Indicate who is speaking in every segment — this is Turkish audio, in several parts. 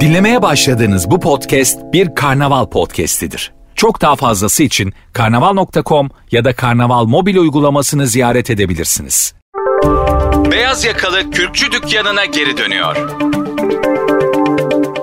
Speaker 1: Dinlemeye başladığınız bu podcast bir karnaval podcastidir. Çok daha fazlası için karnaval.com ya da karnaval mobil uygulamasını ziyaret edebilirsiniz. Beyaz yakalı kürkçü dükkanına geri dönüyor.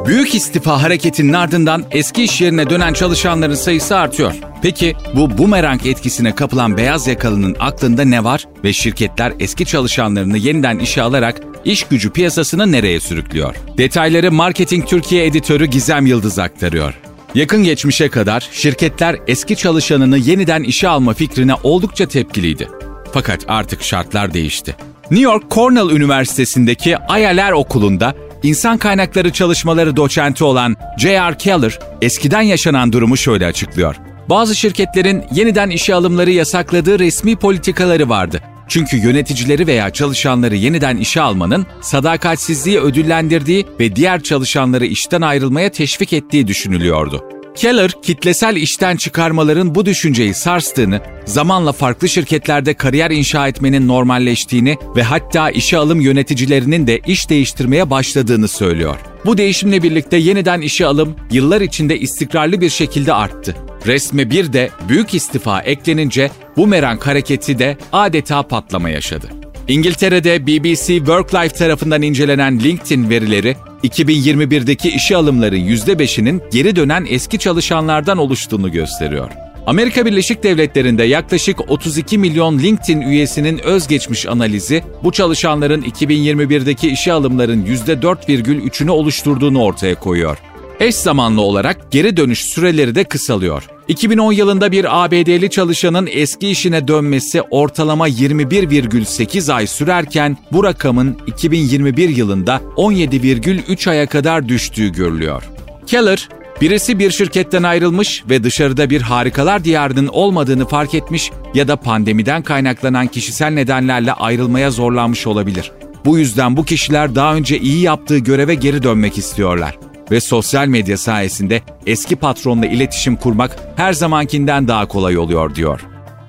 Speaker 1: Büyük istifa hareketinin ardından eski iş yerine dönen çalışanların sayısı artıyor. Peki bu bumerang etkisine kapılan beyaz yakalının aklında ne var ve şirketler eski çalışanlarını yeniden işe alarak iş gücü piyasasını nereye sürüklüyor? Detayları Marketing Türkiye editörü Gizem Yıldız aktarıyor. Yakın geçmişe kadar şirketler eski çalışanını yeniden işe alma fikrine oldukça tepkiliydi. Fakat artık şartlar değişti. New York Cornell Üniversitesi'ndeki Ayaler Okulu'nda insan kaynakları çalışmaları doçenti olan J.R. Keller eskiden yaşanan durumu şöyle açıklıyor. Bazı şirketlerin yeniden işe alımları yasakladığı resmi politikaları vardı. Çünkü yöneticileri veya çalışanları yeniden işe almanın sadakatsizliği ödüllendirdiği ve diğer çalışanları işten ayrılmaya teşvik ettiği düşünülüyordu. Keller, kitlesel işten çıkarmaların bu düşünceyi sarstığını, zamanla farklı şirketlerde kariyer inşa etmenin normalleştiğini ve hatta işe alım yöneticilerinin de iş değiştirmeye başladığını söylüyor. Bu değişimle birlikte yeniden işe alım yıllar içinde istikrarlı bir şekilde arttı. Resme bir de büyük istifa eklenince bu merak hareketi de adeta patlama yaşadı. İngiltere'de BBC Worklife tarafından incelenen LinkedIn verileri 2021'deki işe alımların %5'inin geri dönen eski çalışanlardan oluştuğunu gösteriyor. Amerika Birleşik Devletleri'nde yaklaşık 32 milyon LinkedIn üyesinin özgeçmiş analizi bu çalışanların 2021'deki işe alımların %4,3'ünü oluşturduğunu ortaya koyuyor. Eş zamanlı olarak geri dönüş süreleri de kısalıyor. 2010 yılında bir ABD'li çalışanın eski işine dönmesi ortalama 21,8 ay sürerken bu rakamın 2021 yılında 17,3 aya kadar düştüğü görülüyor. Keller, birisi bir şirketten ayrılmış ve dışarıda bir harikalar diyarının olmadığını fark etmiş ya da pandemiden kaynaklanan kişisel nedenlerle ayrılmaya zorlanmış olabilir. Bu yüzden bu kişiler daha önce iyi yaptığı göreve geri dönmek istiyorlar ve sosyal medya sayesinde eski patronla iletişim kurmak her zamankinden daha kolay oluyor diyor.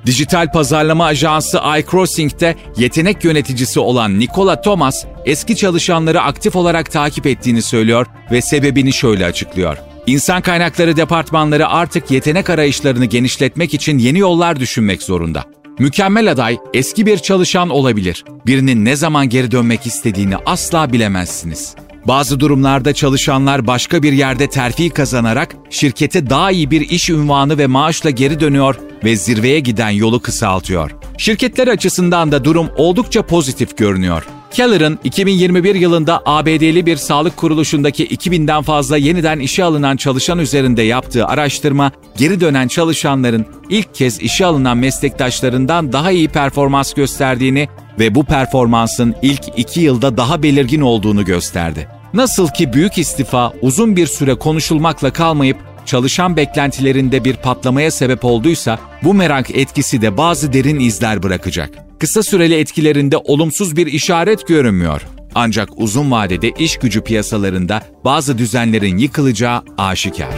Speaker 1: Dijital pazarlama ajansı iCrossing'de yetenek yöneticisi olan Nikola Thomas eski çalışanları aktif olarak takip ettiğini söylüyor ve sebebini şöyle açıklıyor. İnsan kaynakları departmanları artık yetenek arayışlarını genişletmek için yeni yollar düşünmek zorunda. Mükemmel aday eski bir çalışan olabilir. Birinin ne zaman geri dönmek istediğini asla bilemezsiniz. Bazı durumlarda çalışanlar başka bir yerde terfi kazanarak şirkete daha iyi bir iş ünvanı ve maaşla geri dönüyor ve zirveye giden yolu kısaltıyor. Şirketler açısından da durum oldukça pozitif görünüyor. Keller'ın 2021 yılında ABD'li bir sağlık kuruluşundaki 2000'den fazla yeniden işe alınan çalışan üzerinde yaptığı araştırma, geri dönen çalışanların ilk kez işe alınan meslektaşlarından daha iyi performans gösterdiğini ve bu performansın ilk iki yılda daha belirgin olduğunu gösterdi. Nasıl ki büyük istifa uzun bir süre konuşulmakla kalmayıp çalışan beklentilerinde bir patlamaya sebep olduysa bu merak etkisi de bazı derin izler bırakacak. Kısa süreli etkilerinde olumsuz bir işaret görünmüyor. Ancak uzun vadede iş gücü piyasalarında bazı düzenlerin yıkılacağı aşikar.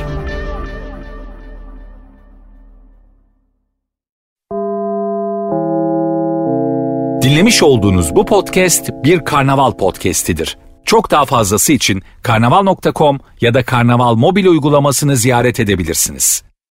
Speaker 1: Dinlemiş olduğunuz bu podcast bir karnaval podcastidir. Çok daha fazlası için karnaval.com ya da karnaval mobil uygulamasını ziyaret edebilirsiniz.